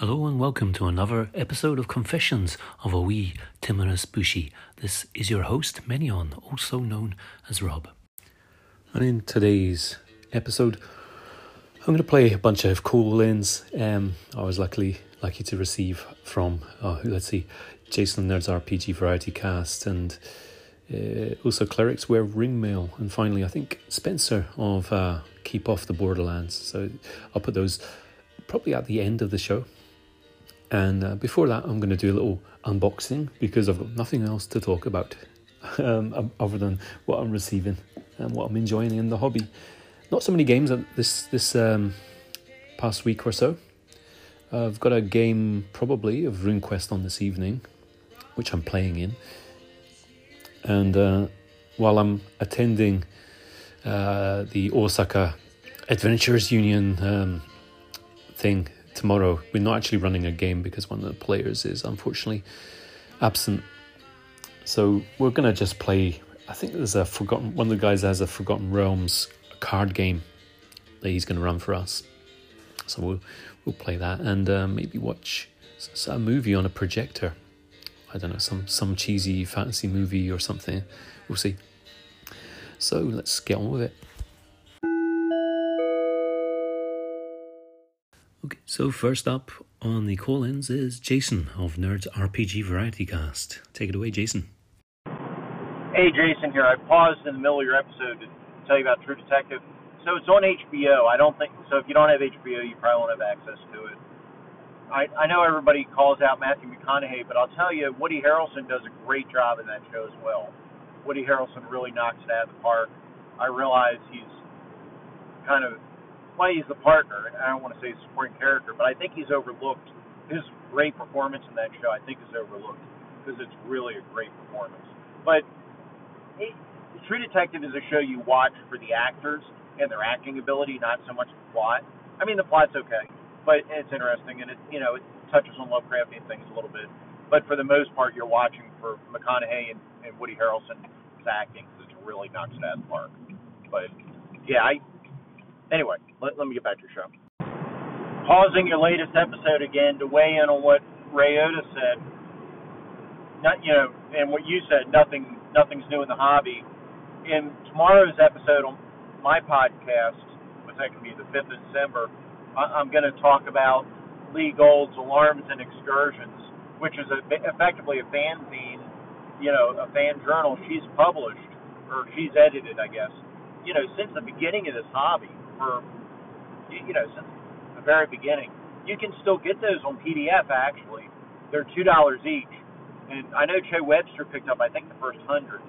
Hello and welcome to another episode of Confessions of a Wee Timorous Beastie. This is your host, Menion, also known as Rob. And in today's episode, I'm going to play a bunch of call ins. Um, I was luckily lucky to receive from, uh, let's see, Jason Nerds RPG Variety Cast and uh, also Clerics Wear Ringmail. And finally, I think Spencer of uh, Keep Off the Borderlands. So I'll put those probably at the end of the show. And uh, before that, I'm going to do a little unboxing because I've got nothing else to talk about um, other than what I'm receiving and what I'm enjoying in the hobby. Not so many games this this um, past week or so. I've got a game probably of RuneQuest on this evening, which I'm playing in. And uh, while I'm attending uh, the Osaka Adventurers Union um, thing tomorrow. We're not actually running a game because one of the players is unfortunately absent. So we're gonna just play. I think there's a forgotten. One of the guys has a Forgotten Realms card game that he's gonna run for us. So we'll we'll play that and uh, maybe watch a movie on a projector. I don't know some some cheesy fantasy movie or something. We'll see. So let's get on with it. Okay, so first up on the call ins is Jason of Nerds RPG Variety Cast. Take it away, Jason. Hey, Jason here. I paused in the middle of your episode to tell you about True Detective. So it's on HBO. I don't think so. If you don't have HBO, you probably won't have access to it. I, I know everybody calls out Matthew McConaughey, but I'll tell you, Woody Harrelson does a great job in that show as well. Woody Harrelson really knocks it out of the park. I realize he's kind of plays the partner. And I don't want to say supporting character, but I think he's overlooked. His great performance in that show, I think, is overlooked because it's really a great performance. But he, True Detective is a show you watch for the actors and their acting ability, not so much the plot. I mean, the plot's okay, but it's interesting and it, you know, it touches on Lovecraftian things a little bit. But for the most part, you're watching for McConaughey and, and Woody Harrelson's acting because it really knocks it out of the park. But yeah, I Anyway, let, let me get back to your show. Pausing your latest episode again to weigh in on what Ray Oda said. Not you know, and what you said. Nothing, nothing's new in the hobby. In tomorrow's episode on my podcast, which that can be the fifth of December, I, I'm going to talk about Lee Gold's Alarms and Excursions, which is a, effectively a fanzine, you know, a fan journal she's published or she's edited, I guess. You know, since the beginning of this hobby for you know since the very beginning. You can still get those on PDF actually. They're two dollars each, and I know Che Webster picked up I think the first hundred,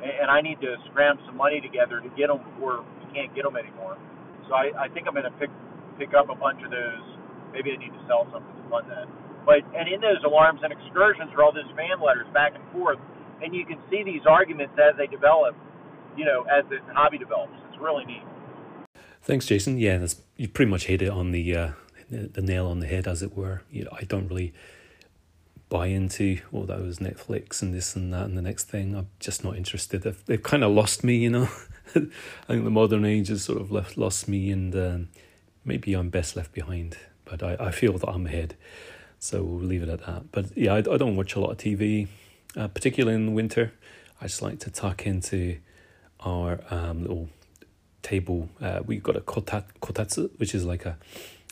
and I need to scram some money together to get them before we can't get them anymore. So I, I think I'm going to pick pick up a bunch of those. Maybe I need to sell something to fund that. But and in those alarms and excursions are all those fan letters back and forth, and you can see these arguments as they develop. You know, as the hobby develops. It's really neat. Thanks, Jason. Yeah, that's, you pretty much hit it on the uh, the nail on the head, as it were. You know, I don't really buy into all oh, those Netflix and this and that and the next thing. I'm just not interested. They've, they've kind of lost me, you know. I think the modern age has sort of left lost me, and um, maybe I'm best left behind. But I, I feel that I'm ahead, so we'll leave it at that. But yeah, I, I don't watch a lot of TV, uh, particularly in the winter. I just like to tuck into our um, little table. Uh, we've got a kotat, kotatsu, which is like a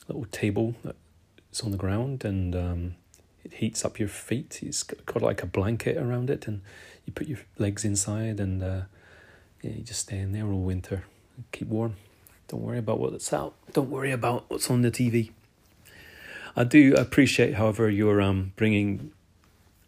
little table that's on the ground and um, it heats up your feet. It's got, like a blanket around it, and you put your legs inside, and uh, yeah, you just stay in there all winter. Keep warm. Don't worry about what's out. Don't worry about what's on the TV. I do appreciate, however, your um bringing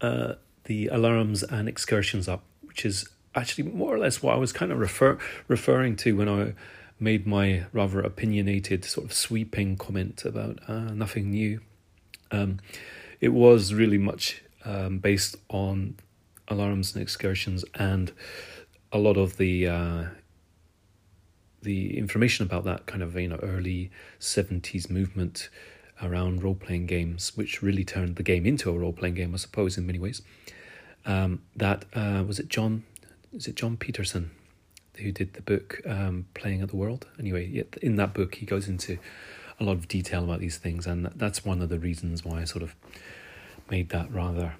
uh, the alarms and excursions up, which is actually more or less what I was kind of refer referring to when I made my rather opinionated sort of sweeping comment about uh, nothing new. Um, it was really much um, based on alarms and excursions and a lot of the uh, the information about that kind of you know early 70s movement around role playing games, which really turned the game into a role playing game, I suppose, in many ways. Um, that uh, was it, Jon is it Jon Peterson who did the book um, Playing at the World? Anyway, in that book, he goes into a lot of detail about these things, and that's one of the reasons why I sort of made that rather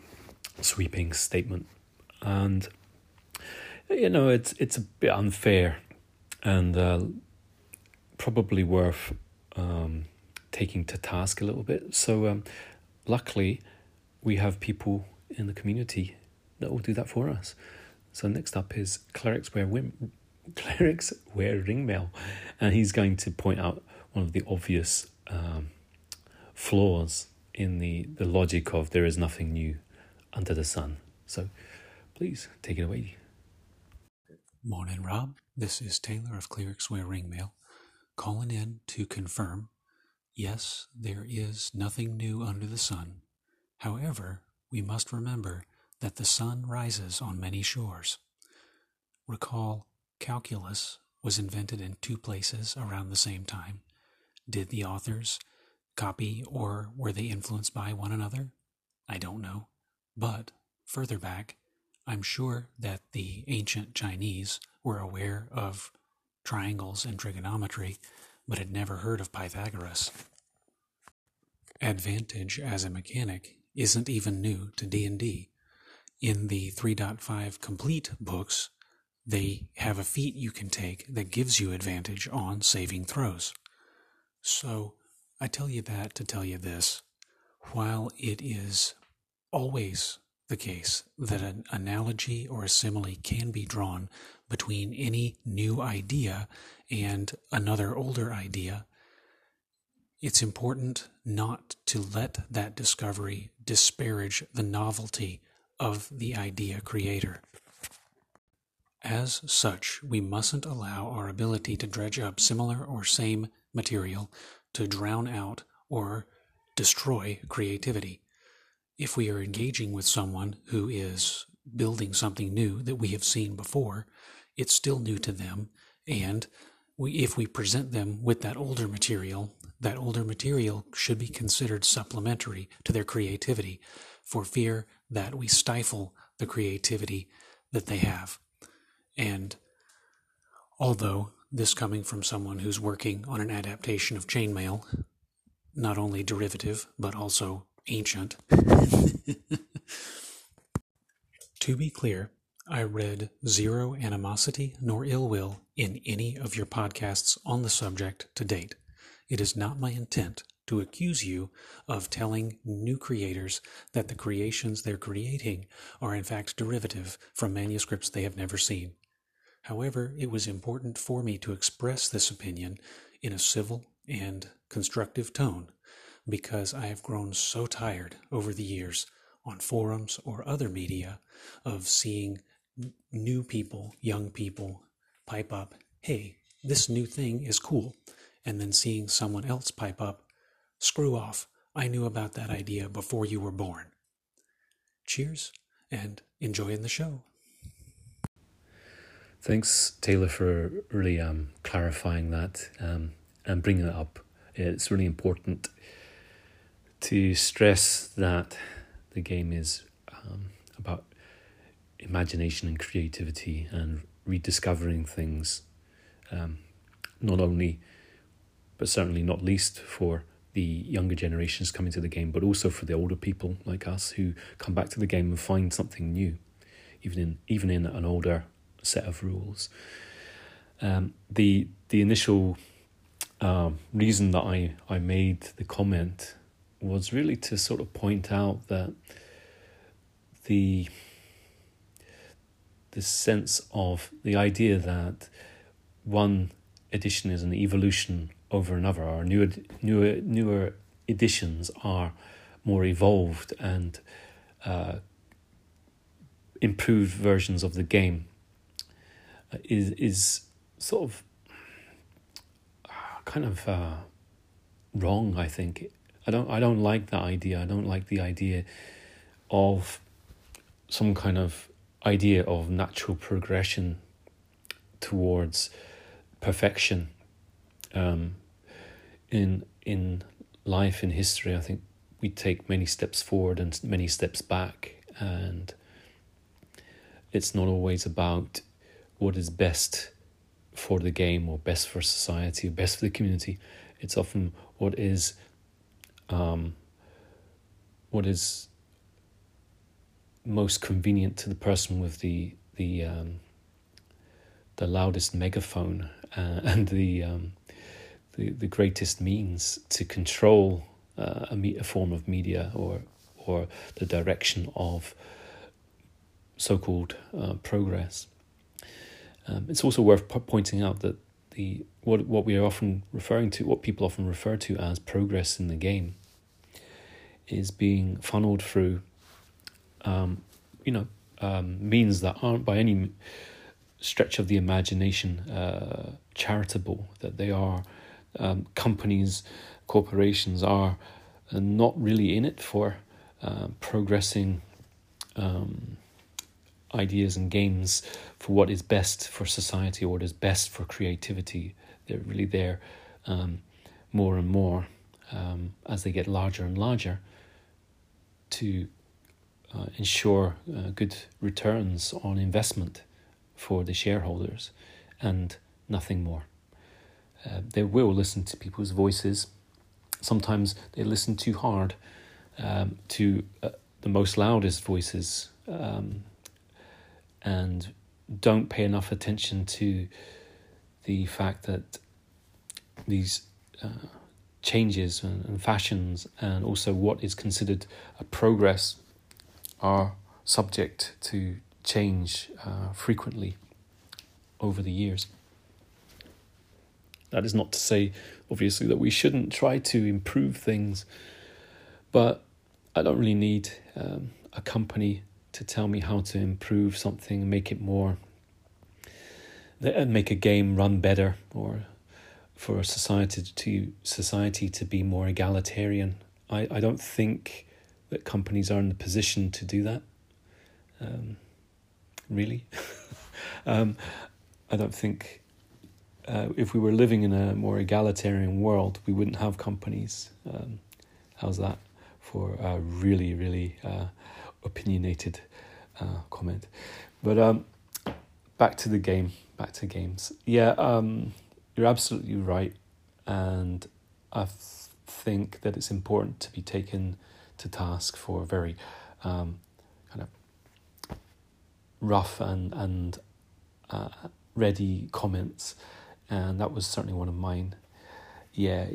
sweeping statement. And you know, it's it's a bit unfair, and uh, probably worth um, taking to task a little bit. So, um, luckily, we have people in the community that will do that for us. So next up is clerics wear wim- clerics wear ringmail, and he's going to point out one of the obvious um, flaws in the the logic of there is nothing new under the sun. So, please take it away. Morning, Rob. This is Taylor of Clerics Wear Ringmail, calling in to confirm. Yes, there is nothing new under the sun. However, we must remember that the sun rises on many shores. Recall, calculus was invented in two places around the same time. Did the authors copy or were they influenced by one another? I don't know. But further back, I'm sure that the ancient Chinese were aware of triangles and trigonometry, but had never heard of Pythagoras. Advantage as a mechanic isn't even new to D&D. In the 3.5 complete books, they have a feat you can take that gives you advantage on saving throws. So, I tell you that to tell you this. While it is always the case that an analogy or a simile can be drawn between any new idea and another older idea, it's important not to let that discovery disparage the novelty of the idea creator. As such, we mustn't allow our ability to dredge up similar or same material to drown out or destroy creativity. If we are engaging with someone who is building something new that we have seen before, it's still new to them. And we, if we present them with that older material, that older material should be considered supplementary to their creativity for fear that we stifle the creativity that they have. And although this coming from someone who's working on an adaptation of chainmail, not only derivative, but also ancient. to be clear, I read zero animosity nor ill will in any of your podcasts on the subject to date. It is not my intent to accuse you of telling new creators that the creations they're creating are in fact derivative from manuscripts they have never seen. However, it was important for me to express this opinion in a civil and constructive tone because I have grown so tired over the years on forums or other media of seeing new people, young people pipe up, hey, this new thing is cool, and then seeing someone else pipe up, screw off, I knew about that idea before you were born. Cheers and enjoy the show. Thanks, Taylor, for really um, clarifying that um, and bringing it up. It's really important to stress that the game is um, about imagination and creativity and rediscovering things, um, not only, but certainly not least for the younger generations coming to the game, but also for the older people like us who come back to the game and find something new, even in even in an older set of rules. Um, the the initial um, reason that I, I made the comment was really to sort of point out that the the sense of the idea that one edition is an evolution over another, or newer newer newer editions are more evolved and uh, improved versions of the game is is sort of uh, kind of uh, wrong. I think I don't I don't like that idea. I don't like the idea of some kind of idea of natural progression towards perfection. Um, in in life in history, I think we take many steps forward and many steps back, and it's not always about what is best for the game or best for society or best for the community. It's often what is um, what is most convenient to the person with the the um, the loudest megaphone uh, and the, um, the the greatest means to control uh, a, me- a form of media or or the direction of so-called uh, progress. Um, it's also worth po- pointing out that the what what we are often referring to, what people often refer to as progress in the game, is being funneled through, um, you know, um, means that aren't by any stretch of the imagination uh, charitable. That they are um, companies, corporations are not really in it for uh, progressing um, ideas and games for what is best for society or what is best for creativity. They're really there um, more and more um, as they get larger and larger to uh, ensure uh, good returns on investment for the shareholders and nothing more. Uh, they will listen to people's voices. Sometimes they listen too hard um, to uh, the most loudest voices um, and don't pay enough attention to the fact that these uh, changes and, and, fashions and also what is considered a progress are subject to change uh, frequently over the years. That is not to say, obviously, that we shouldn't try to improve things, but I don't really need um, a company to tell me how to improve something make it more and make a game run better or for society to society to be more egalitarian. I, I don't think that companies are in the position to do that. Um, really, um, I don't think uh, if we were living in a more egalitarian world, we wouldn't have companies. Um, how's that for a really, really uh, opinionated uh, comment? But um, back to the game, back to games. Yeah, um, you're absolutely right, and I think that it's important to be taken to task for very um, kind of rough and and uh, ready comments, and that was certainly one of mine. Yeah,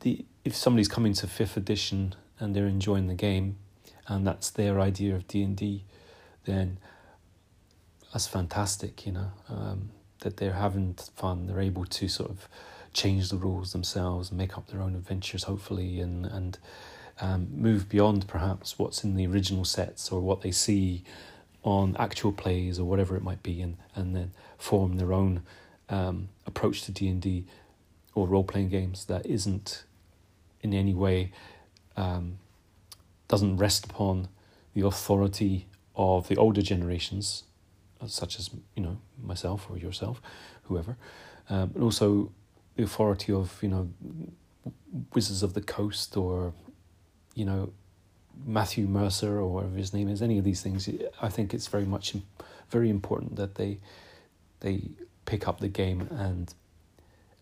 the if somebody's coming to fifth edition and they're enjoying the game, and that's their idea of D and D, then that's fantastic. You know, um, that they're having fun. They're able to sort of change the rules themselves make up their own adventures, hopefully, and and um, move beyond perhaps what's in the original sets or what they see on actual plays or whatever it might be, and and then form their own um, approach to D and D or role playing games that isn't in any way um, doesn't rest upon the authority of the older generations such as you know myself or yourself, whoever, uh, but also the authority of you know Wizards of the Coast or you know Matthew Mercer or whatever his name is. Any of these things, I think it's very much very important that they they pick up the game and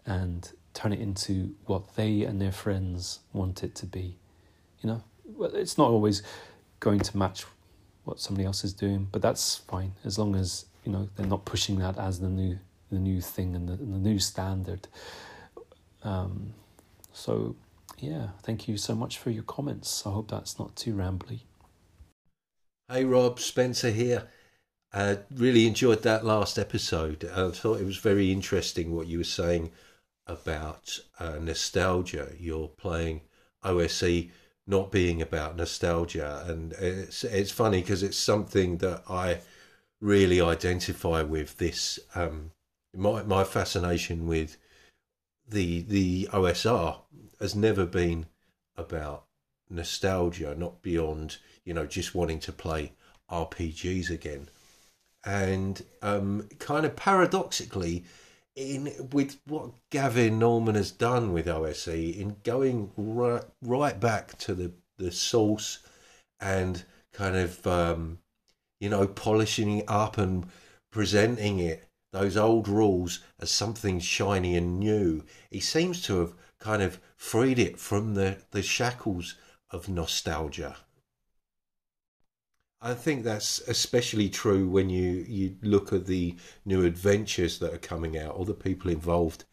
and turn it into what they and their friends want it to be. You know, well, it's not always going to match what somebody else is doing, but that's fine as long as you know they're not pushing that as the new the new thing and the, and the new standard. Um, so yeah, thank you so much for your comments. I hope that's not too rambly. Hey Rob, Spencer here. I really enjoyed that last episode. I thought it was very interesting what you were saying about uh, nostalgia. You're playing OSE not being about nostalgia, and it's it's funny because it's something that I really identify with. This um, my my fascination with the the OSR has never been about nostalgia, not beyond you know just wanting to play RPGs again, and um, kind of paradoxically in with what Gavin Norman has done with OSE in going right, right back to the the source and kind of um, you know polishing it up and presenting it those old rules as something shiny and new. He seems to have kind of freed it from the, the shackles of nostalgia. I think that's especially true when you, you look at the new adventures that are coming out. All the people involved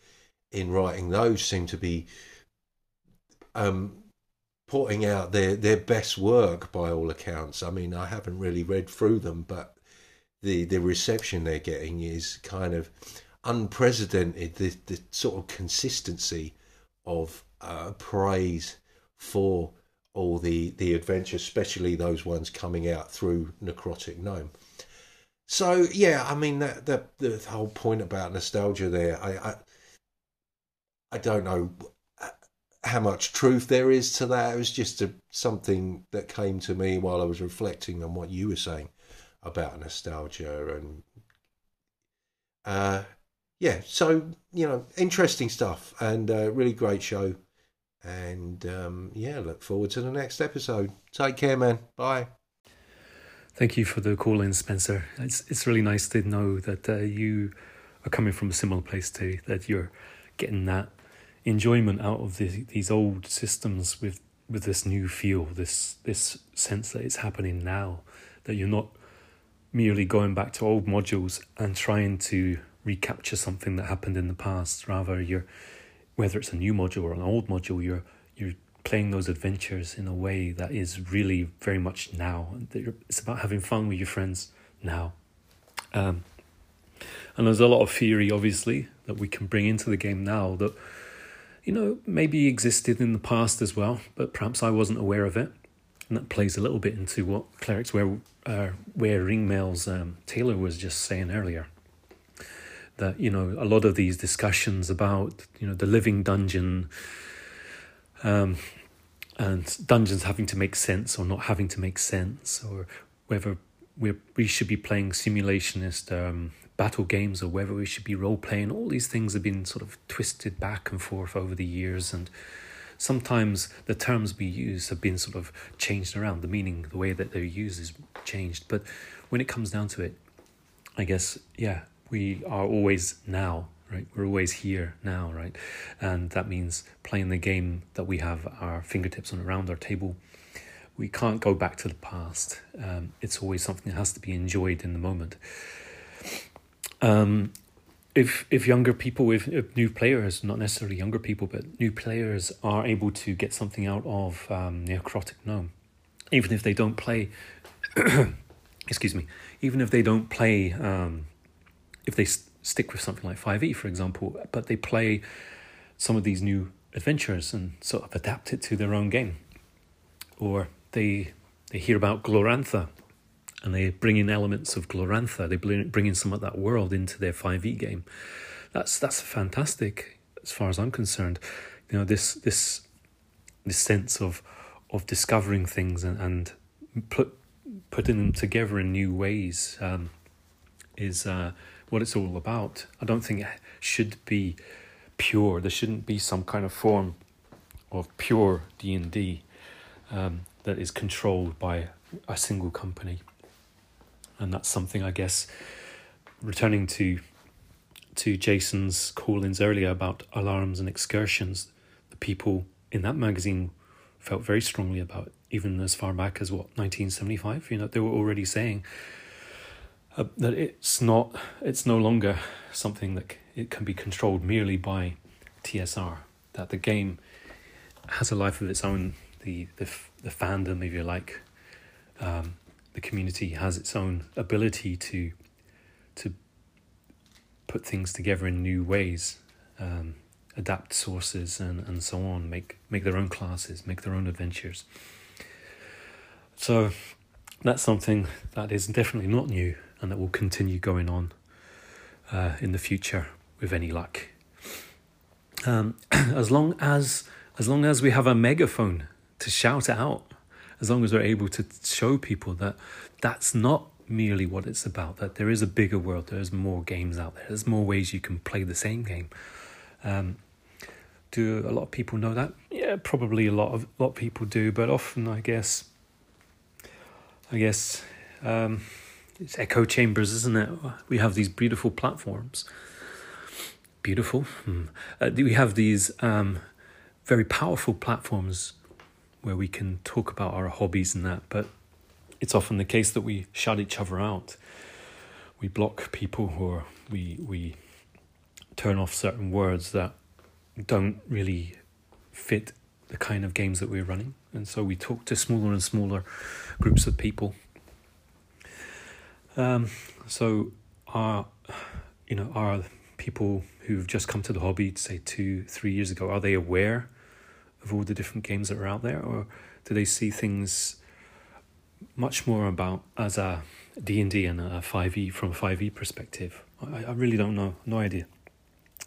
in writing those seem to be um, putting out their, their best work by all accounts. I mean, I haven't really read through them, but the, the reception they're getting is kind of unprecedented. The, the sort of consistency of uh, praise for all the, the adventures, especially those ones coming out through Necrotic Gnome. So yeah, I mean that the the whole point about nostalgia there, I, I I don't know how much truth there is to that. It was just a, something that came to me while I was reflecting on what you were saying about nostalgia and uh, yeah. So you know, interesting stuff and uh, really great show. And um, yeah, look forward to the next episode. Take care, man. Bye. Thank you for the call in, Spencer. It's it's really nice to know that uh, you are coming from a similar place too. That you're getting that enjoyment out of the, these old systems with with this new feel, this this sense that it's happening now. That you're not merely going back to old modules and trying to recapture something that happened in the past. Rather, you're whether it's a new module or an old module, you're you're playing those adventures in a way that is really very much now. It's about having fun with your friends now. Um, and there's a lot of theory, obviously, that we can bring into the game now that, you know, maybe existed in the past as well, but perhaps I wasn't aware of it. And that plays a little bit into what Clerics Wear, uh, Wear Ringmail's um, Taylor was just saying earlier that you know a lot of these discussions about you know the living dungeon um, and dungeons having to make sense or not having to make sense or whether we we should be playing simulationist um, battle games or whether we should be role playing all these things have been sort of twisted back and forth over the years and sometimes the terms we use have been sort of changed around. The meaning the way that they're used is changed. But when it comes down to it i guess yeah we are always now, right? We're always here now, right? And that means playing the game that we have our fingertips on around our table. We can't go back to the past. Um, it's always something that has to be enjoyed in the moment. Um, if if younger people, if, if, new players, not necessarily younger people, but new players are able to get something out of um, Necrotic Gnome, even if they don't play, excuse me, even if they don't play um, if they stick with something like 5e, for example, but they play some of these new adventures and sort of adapt it to their own game. Or they they hear about Glorantha and they bring in elements of Glorantha, they bring in some of that world into their 5e game. That's that's fantastic as far as I'm concerned. You know, this this this sense of of discovering things and, and put putting them together in new ways um, is uh, what it's all about. I don't think it should be pure. There shouldn't be some kind of form of pure D and D um, that is controlled by a single company, and that's something I guess. Returning to to Jason's call-ins earlier about alarms and excursions, the people in that magazine felt very strongly about, even as far back as what 1975. You know, they were already saying uh, that it's not it's no longer something that it can be controlled merely by TSR. That the game has a life of its own. The the the fandom, if you like, um, the community has its own ability to to put things together in new ways, um, adapt sources and, and so on, make make their own classes, make their own adventures. So that's something that is definitely not new and that will continue going on uh, in the future with any luck. Um, as long as as long as we have a megaphone to shout out, as long as we're able to show people that that's not merely what it's about, that there is a bigger world, there's more games out there, there's more ways you can play the same game. Um, do a lot of people know that? Yeah, probably a lot of a lot of people do, but often I guess I guess um, it's echo chambers, isn't it? We have these beautiful platforms. Beautiful. Hmm. Uh, we have these um, very powerful platforms where we can talk about our hobbies and that, but it's often the case that we shut each other out. We block people or we we turn off certain words that don't really fit the kind of games that we're running. And so we talk to smaller and smaller groups of people. Um, so are you know, are people who've just come to the hobby, say two, three years ago, are they aware of all the different games that are out there, or do they see things much more about as a D and D and a five E from a five E perspective? I, I really don't know, no idea.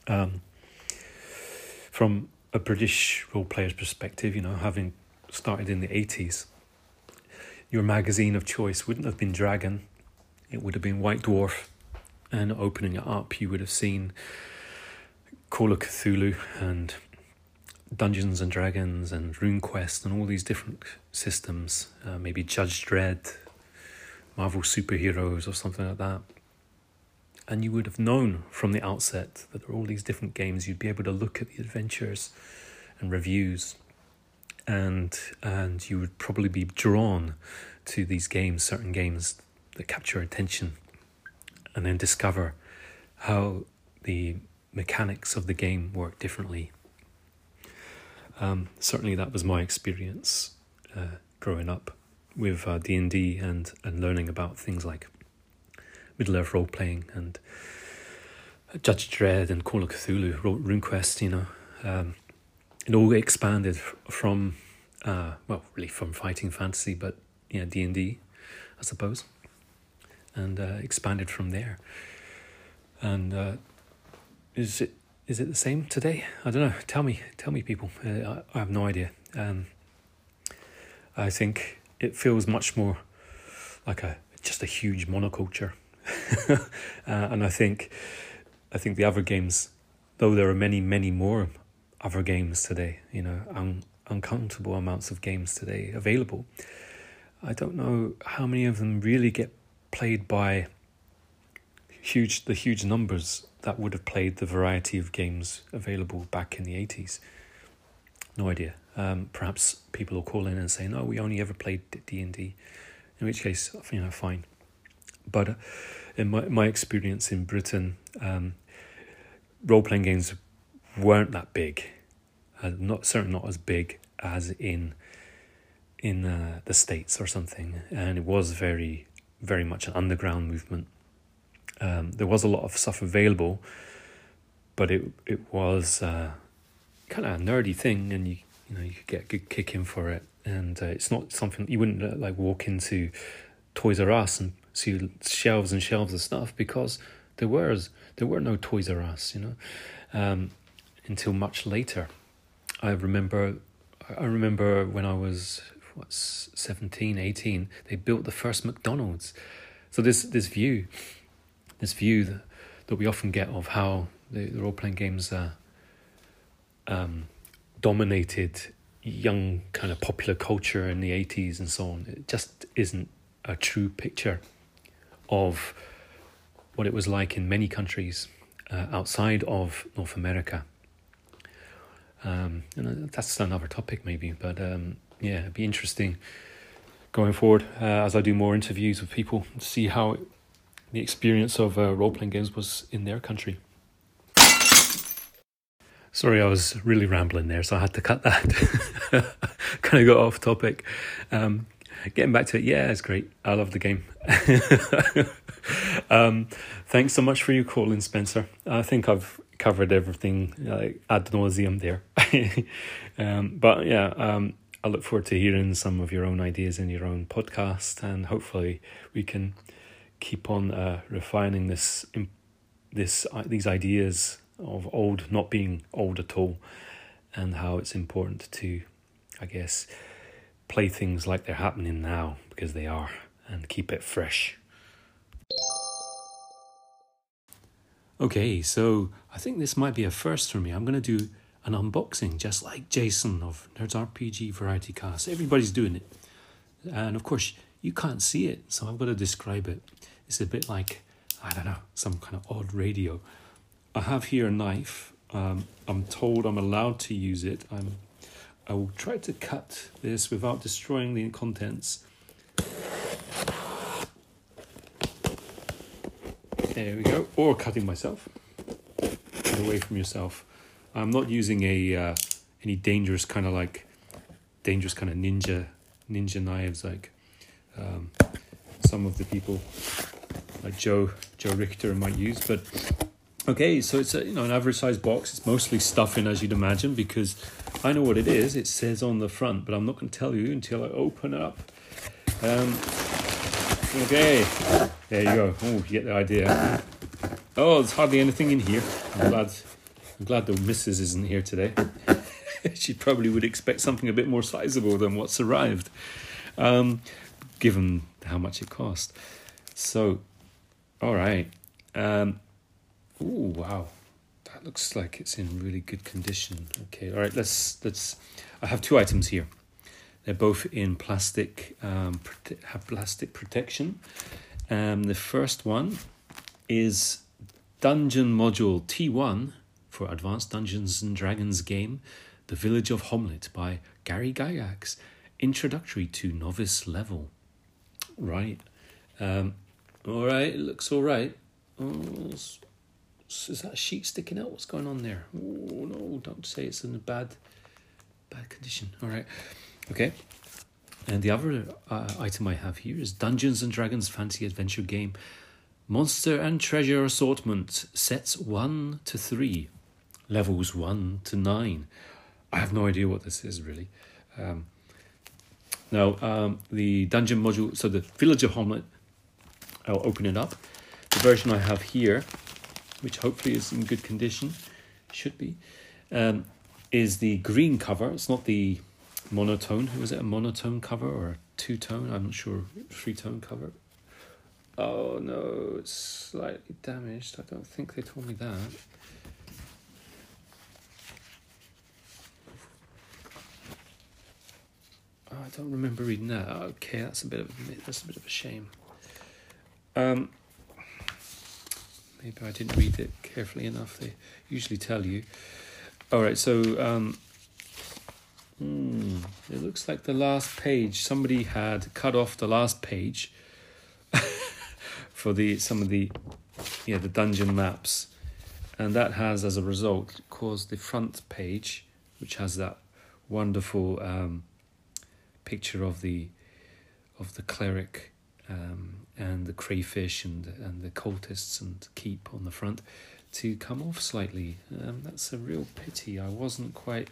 Um, from a British role player's perspective, you know, having started in the eighties, your magazine of choice wouldn't have been Dragon; it would have been White Dwarf, and opening it up, you would have seen Call of Cthulhu and Dungeons and Dragons and RuneQuest and all these different systems, uh, maybe Judge Dredd, Marvel superheroes or something like that. And you would have known from the outset that there are all these different games. You'd be able to look at the adventures and reviews, and and you would probably be drawn to these games, certain games that capture attention, and then discover how the mechanics of the game work differently um, certainly, that was my experience uh, growing up with uh, D and and learning about things like Middle Earth role playing and Judge Dredd and Call of Cthulhu, RuneQuest. You know, um, it all expanded from uh, well, really from fighting fantasy, but yeah, D and D, I suppose, and uh, expanded from there. And uh, is it is it the same today? I don't know. Tell me, tell me, people. Uh, I, have no idea. Um, I think it feels much more like a just a huge monoculture, uh, and I think, I think the other games, though there are many, many more other games today. You know, un, uncountable amounts of games today available. I don't know how many of them really get played by huge the huge numbers that would have played the variety of games available back in the 80s. No idea. Um, perhaps people will call in and say, no, we only ever played D&D, in which case, you know, fine. But uh, in my, my experience in Britain, um, role-playing games weren't that big. Uh, not certainly not as big as in in uh, the states or something, and it was very very much an underground movement. Um, there was a lot of stuff available, but it it was uh, kind of a nerdy thing, and you you know you could get a good kick in for it. And uh, it's not something you wouldn't uh, like walk into Toys R Us and see shelves and shelves of stuff because there was there were no Toys R Us, you know, um, until much later. I remember I remember when I was what 17, 18, they built the first McDonald's. So this this view this view that, that we often get of how the, the role playing games uh, um, dominated young kind of popular culture in the 80s and so on. It just isn't a true picture of what it was like in many countries uh, outside of North America. Um, and that's another topic, maybe, but um, yeah, it'd be interesting going forward uh, as I do more interviews with people to see how it the experience of uh, role playing games was in their country. Sorry, I was really rambling there, so I had to cut that. kind of got off topic. Um, getting back to it, yeah, it's great. I love the game. um, thanks so much for your call in, Spencer. I think I've covered everything like, ad nauseum there. um, but yeah, um, I look forward to hearing some of your own ideas in your own podcast, and hopefully we can keep on uh, refining this this uh, these ideas of old not being old at all, and how it's important to, I guess, play things like they're happening now because they are, and keep it fresh. Okay, so I think this might be a first for me. I'm going to do an unboxing just like Jason of Nerds RPG Variety Cast. Everybody's doing it. And of course, you can't see it, so I've got to describe it. It's a bit like, I don't know, some kind of odd radio. I have here a knife. Um, I'm told I'm allowed to use it. I'm I will try to cut this without destroying the contents. There we go. Or cutting myself. Get away from yourself. I'm not using a uh, any dangerous kind of like dangerous kind of ninja ninja knives like um, some of the people like Joe Joe Richter might use. But okay, so it's a you know an average size box. It's mostly stuffing as you'd imagine because I know what it is. It says on the front, but I'm not going to tell you until I open it up. Um, okay, there you go. Oh, you get the idea. Oh, there's hardly anything in here. I'm glad. I'm glad the missus isn't here today. she probably would expect something a bit more sizable than what's arrived, um, given how much it cost. So, all right. Um, oh wow, that looks like it's in really good condition. Okay, all right. Let's let's. I have two items here. They're both in plastic. Um, prote- have plastic protection. Um, the first one is Dungeon Module T one for Advanced Dungeons and Dragons game, The Village of Homlet by Gary Gygax. Introductory to novice level. Right. Um, all right. It looks all right. Oh, is, that sheet sticking out? What's going on there? Oh no! Don't say it's in a bad, bad condition. All right. Okay. And the other uh, item I have here is Dungeons and Dragons Fantasy Adventure Game, Monster and Treasure Assortment, sets one to three, levels one to nine. I have no idea what this is really. Um, now, um, the dungeon module, so the Village of Hommlet, I'll open it up. The version I have here, which hopefully is in good condition, should be, um, is the green cover. It's not the monotone. Was it a monotone cover or a two tone? I'm not sure. Three tone cover. Oh no, it's slightly damaged. I don't think they told me that. Oh, I don't remember reading that. Okay, that's a bit of a, that's a bit of a shame. Um, maybe I didn't read it carefully enough. They usually tell you. All right, so um, hmm, it looks like the last page. Somebody had cut off the last page for the some of the yeah the dungeon maps, and that has as a result caused the front page, which has that wonderful um, picture of the of the cleric um, and the crayfish and and the cultists and keep on the front to come off slightly. Um, that's a real pity. I wasn't quite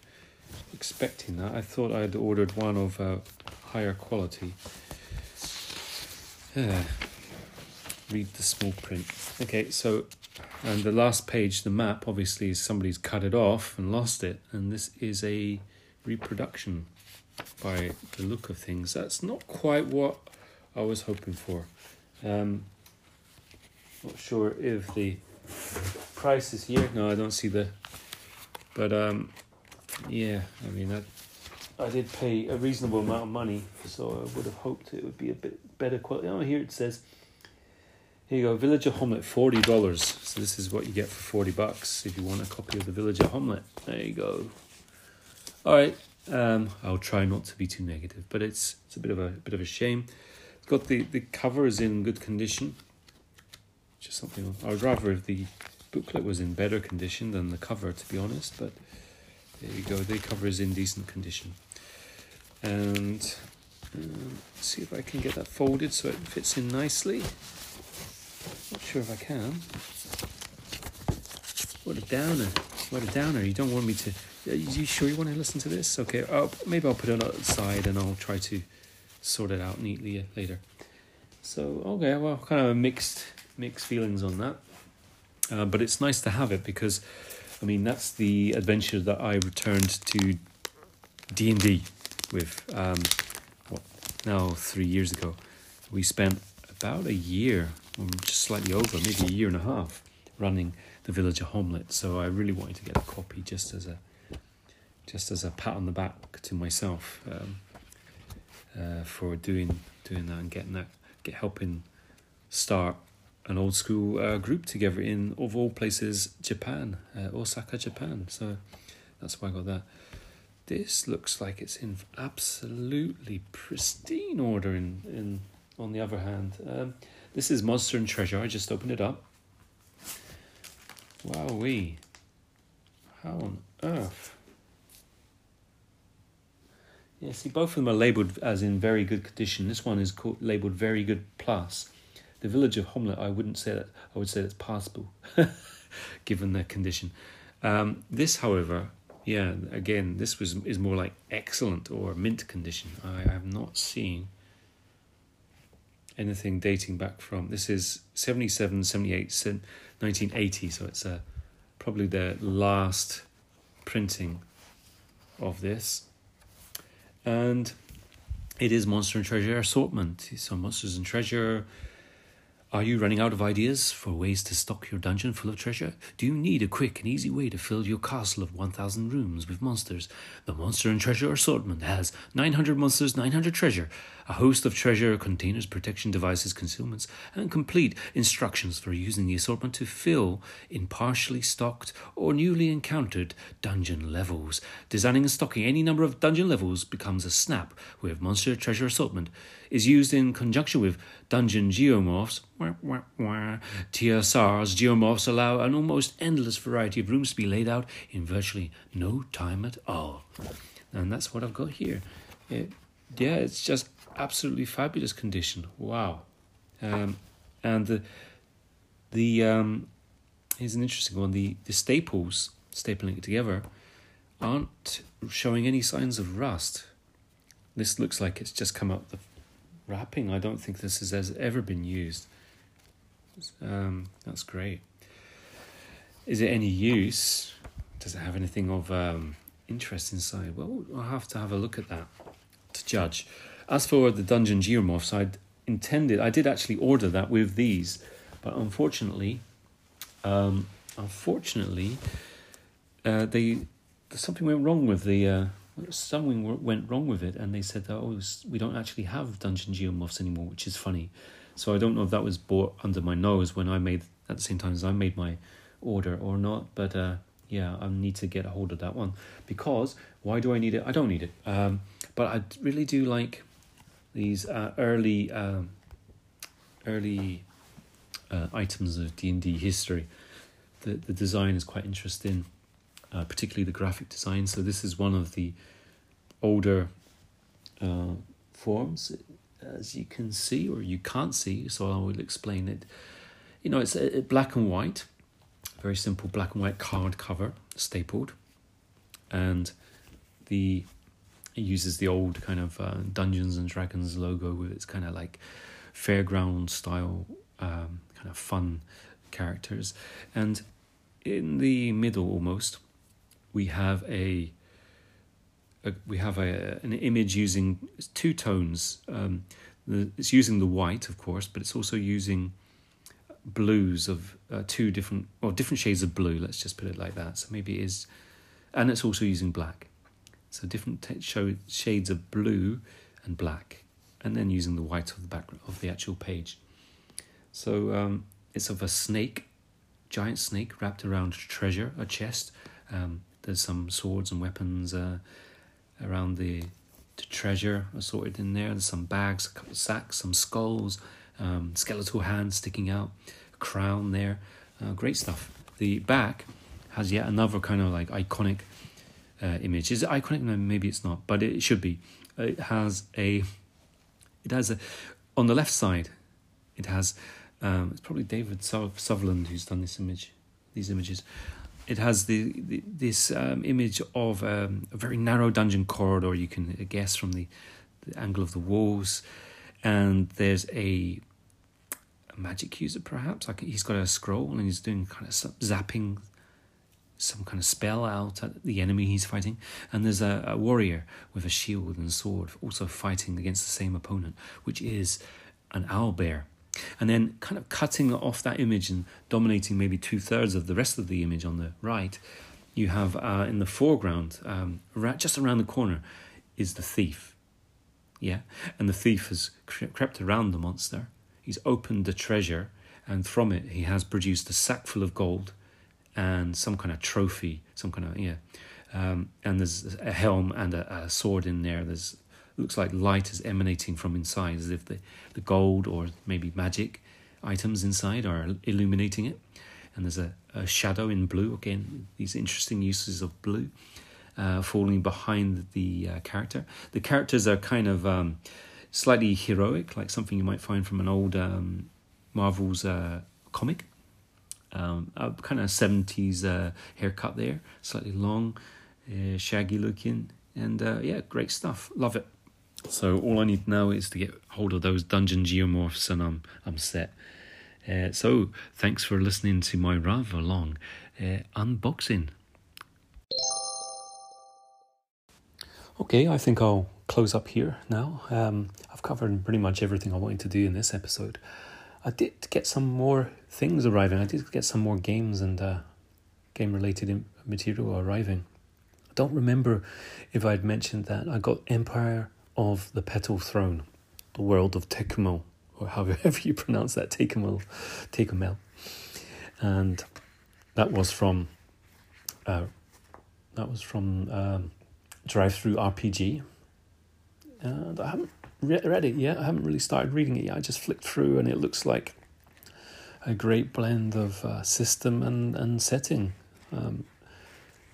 expecting that. I thought I'd ordered one of uh, higher quality. Yeah. Read the small print. Okay, so and the last page, the map, obviously is somebody's cut it off and lost it, and this is a reproduction by the look of things. That's not quite what I was hoping for. Um, not sure if the price is here. No, I don't see the. But um, yeah, I mean, I, I did pay a reasonable amount of money, so I would have hoped it would be a bit better quality. Oh, here it says. Here you go, Village of Hommlet, forty dollars. So this is what you get for forty bucks if you want a copy of the Village of Hommlet. There you go. All right, um, I'll try not to be too negative, but it's it's a bit of a bit of a shame. It's got the the cover is in good condition. Just something I would rather if the booklet was in better condition than the cover, to be honest. But there you go, the cover is in decent condition. And um, see if I can get that folded so it fits in nicely. Not sure if I can. What a downer! What a downer! You don't want me to. Are you sure you want to listen to this? Okay, I'll, maybe I'll put it on outside and I'll try to sort it out neatly later. So okay, well, kind of mixed mixed feelings on that, uh, but it's nice to have it because, I mean, that's the adventure that I returned to D and D with. Um, what now? Three years ago, we spent about a year, just slightly over, maybe a year and a half, running the village of Hommlet. So I really wanted to get a copy just as a just as a pat on the back to myself um, uh, for doing doing that and getting that get helping start an old school uh, group together in of all places Japan uh, Osaka Japan so that's why I got that this looks like it's in absolutely pristine order. In in on the other hand, um, this is Monster and Treasure. I just opened it up. wow Wowee! How on earth? Yeah, see, both of them are labelled as in very good condition. This one is called, labelled very good plus. The village of Hommlet, I wouldn't say that. I would say that's passable, given their condition. Um, this, however, yeah, again, this was is more like excellent or mint condition. I have not seen anything dating back from this is 77 78 1980 so it's uh, probably the last printing of this and it is monster and treasure assortment so monsters and treasure are you running out of ideas for ways to stock your dungeon full of treasure? Do you need a quick and easy way to fill your castle of 1000 rooms with monsters? The Monster and Treasure Assortment has 900 monsters, 900 treasure, a host of treasure containers, protection devices, concealments, and complete instructions for using the assortment to fill in partially stocked or newly encountered dungeon levels. Designing and stocking any number of dungeon levels becomes a snap with Monster Treasure Assortment is used in conjunction with dungeon geomorphs. TSR's geomorphs allow an almost endless variety of rooms to be laid out in virtually no time at all. And that's what I've got here. It, yeah, it's just absolutely fabulous condition. Wow. Um, and the, the um, here's an interesting one. The, the staples, stapling it together, aren't showing any signs of rust. This looks like it's just come out the wrapping. I don't think this has ever been used. Um, that's great. Is it any use? Does it have anything of um, interest inside? Well, I'll have to have a look at that to judge. As for the Dungeon Geomorphs, I'd intended, I did actually order that with these, but unfortunately, um, unfortunately, uh, they something went wrong with the uh, something went wrong with it, and they said that oh, we don't actually have Dungeon Geomorphs anymore, which is funny. So I don't know if that was bought under my nose when I made at the same time as I made my order or not. But uh, yeah, I need to get a hold of that one because why do I need it? I don't need it. Um, but I really do like these uh, early um, early uh, items of D and D history. The the design is quite interesting uh, particularly the graphic design. So this is one of the older uh, forms, as you can see or you can't see. So I will explain it. You know, it's a, a black and white, very simple black and white card cover, stapled, and the it uses the old kind of uh, Dungeons and Dragons logo with its kind of like fairground style um, kind of fun characters, and in the middle almost we have a, a we have a an image using two tones. Um, the, it's using the white, of course, but it's also using blues of uh, two different or different shades of blue. Let's just put it like that. So maybe it is, and it's also using black. So different show, shades of blue and black, and then using the white of the background of the actual page. So um, it's of a snake, giant snake wrapped around treasure, a chest. Um, there's some swords and weapons uh, around the, the treasure assorted in there. There's some bags, a couple of sacks, some skulls, um, skeletal hands sticking out, crown there. Uh, great stuff. The back has yet another kind of like iconic uh, image. Is it iconic? No, maybe it's not, but it should be. It has a. It has a. On the left side, it has. Um, it's probably David Sutherland who's done this image, these images it has the, the this um, image of um, a very narrow dungeon corridor. You can guess from the, the angle of the walls, and there's a, a magic user perhaps. Like he's got a scroll and he's doing kind of zapping some kind of spell out at the enemy he's fighting. And there's a, a warrior with a shield and sword also fighting against the same opponent, which is an owl bear and then kind of cutting off that image and dominating maybe two thirds of the rest of the image on the right, you have uh, in the foreground, um, right, just around the corner, is the thief. Yeah, and the thief has crept around the monster. He's opened the treasure, and from it he has produced a sack full of gold and some kind of trophy, some kind of yeah, Um, and there's a helm and a, a sword in there. There's looks like light is emanating from inside, as if the, the gold or maybe magic items inside are illuminating it. And there's a, a shadow in blue. Again, these interesting uses of blue uh, falling behind the uh, character. The characters are kind of um, slightly heroic, like something you might find from an old um, Marvel's uh, comic. Um, a kind of 70s uh, haircut there, slightly long, uh, shaggy looking, and uh, yeah, great stuff. Love it. So all I need now is to get hold of those dungeon geomorphs, and I'm I'm set. Uh, so thanks for listening to my rather long uh, unboxing. Okay, I think I'll close up here now. Um, I've covered pretty much everything I wanted to do in this episode. I did get some more things arriving. I did get some more games and uh, game related material arriving. I don't remember if I'd mentioned that I got Empire of the Petal Throne, the world of Tekumel, or however you pronounce that, Tekumel, Tekumel. And that was from uh, that was from um, DriveThruRPG. And I haven't re- read it yet. I haven't really started reading it yet. I just flicked through, and it looks like a great blend of uh, system and and setting. Um,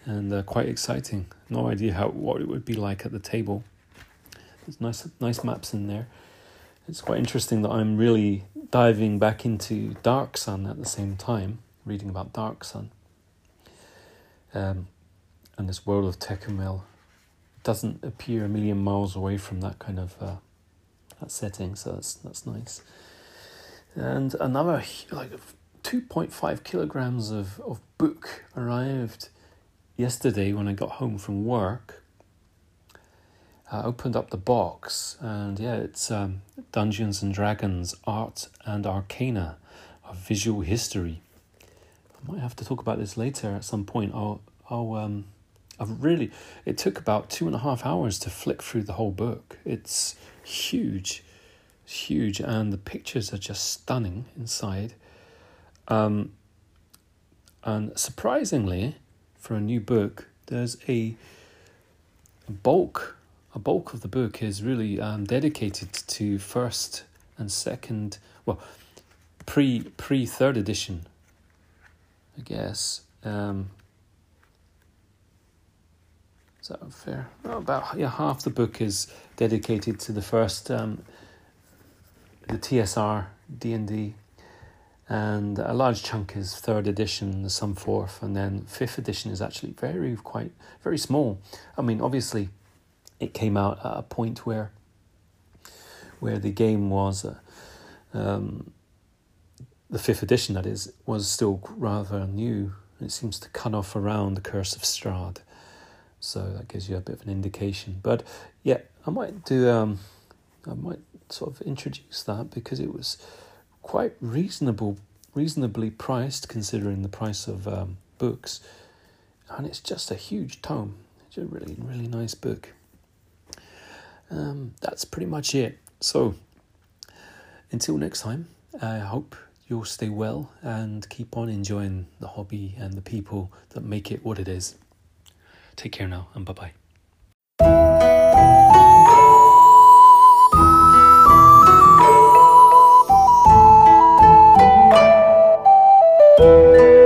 and uh, quite exciting. No idea how what it would be like at the table. There's nice nice maps in there. It's quite interesting that I'm really diving back into Dark Sun at the same time, reading about Dark Sun. Um, and this world of Tekumel doesn't appear a million miles away from that kind of uh, that setting, so that's that's nice. And another like two point five kilograms of, of book arrived yesterday when I got home from work I opened up the box, and yeah, it's um, Dungeons and Dragons Art and Arcana, a visual history. I might have to talk about this later at some point. I'll, I'll, um, I've really. It took about two and a half hours to flick through the whole book. It's huge, huge, and the pictures are just stunning inside. Um, and surprisingly, for a new book, there's a bulk a bulk of the book is really um, dedicated to first and second, well, pre pre third edition, I guess. Um, is that fair? About yeah, half the book is dedicated to the first, um, the TSR D and D, and a large chunk is third edition, some fourth, and then fifth edition is actually very quite very small. I mean, obviously it came out at a point where where the game was uh, um, the fifth edition that is was still rather new. It seems to cut off around the curse of strahd. So that gives you a bit of an indication. But yeah i might do um i might sort of introduce that because it was quite reasonable reasonably priced considering the price of um, books and it's just a huge tome it's a really really nice book um, that's pretty much it. So, until next time, I hope you'll stay well and keep on enjoying the hobby and the people that make it what it is. Take care now, and bye bye. Música